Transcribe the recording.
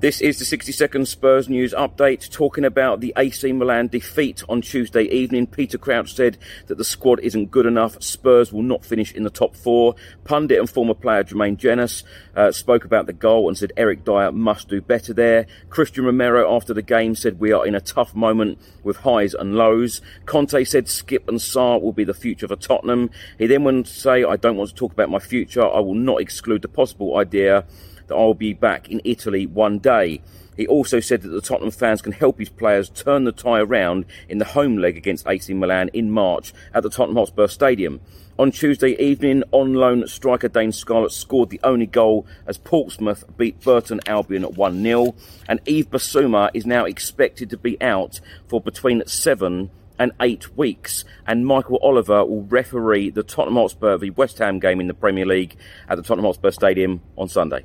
This is the 60 second Spurs news update talking about the AC Milan defeat on Tuesday evening. Peter Crouch said that the squad isn't good enough. Spurs will not finish in the top four. Pundit and former player Jermaine Jenas uh, spoke about the goal and said Eric Dier must do better there. Cristian Romero after the game said we are in a tough moment with highs and lows. Conte said Skipp and Sarr will be the future for Tottenham. He then went to say, I don't want to talk about my future. I will not exclude the possible idea that I'll be back in Italy one day. He also said that the Tottenham fans can help his players turn the tie around in the home leg against AC Milan in March at the Tottenham Hotspur Stadium. On Tuesday evening, on loan striker Dane Scarlett scored the only goal as Portsmouth beat Burton Albion at 1 0. And Yves Bissouma is now expected to be out for between seven and eight weeks. And Michael Oliver will referee the Tottenham Hotspur v West Ham game in the Premier League at the Tottenham Hotspur Stadium on Sunday.